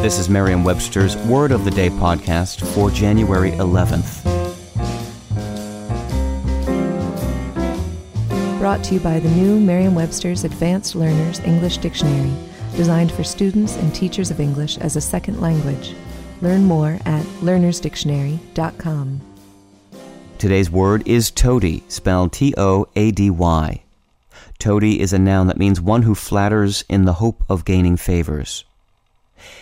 This is Merriam Webster's Word of the Day podcast for January 11th. Brought to you by the new Merriam Webster's Advanced Learners English Dictionary, designed for students and teachers of English as a second language. Learn more at learnersdictionary.com. Today's word is toady, spelled T O A D Y. Toady is a noun that means one who flatters in the hope of gaining favors.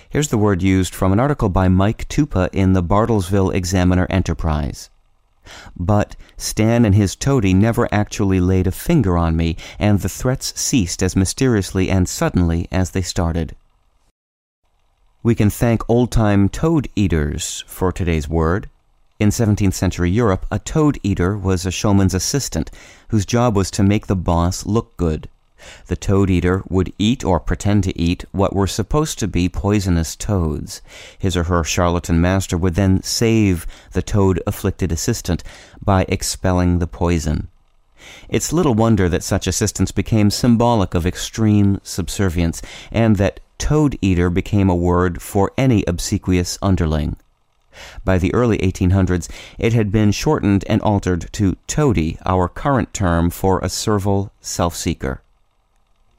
Here's the word used from an article by Mike Tupa in the Bartlesville Examiner Enterprise. But Stan and his toady never actually laid a finger on me, and the threats ceased as mysteriously and suddenly as they started. We can thank old time toad eaters for today's word. In 17th century Europe, a toad eater was a showman's assistant whose job was to make the boss look good. The toad eater would eat or pretend to eat what were supposed to be poisonous toads. His or her charlatan master would then save the toad afflicted assistant by expelling the poison. It's little wonder that such assistants became symbolic of extreme subservience, and that toad eater became a word for any obsequious underling. By the early 1800s, it had been shortened and altered to toady, our current term for a servile self seeker.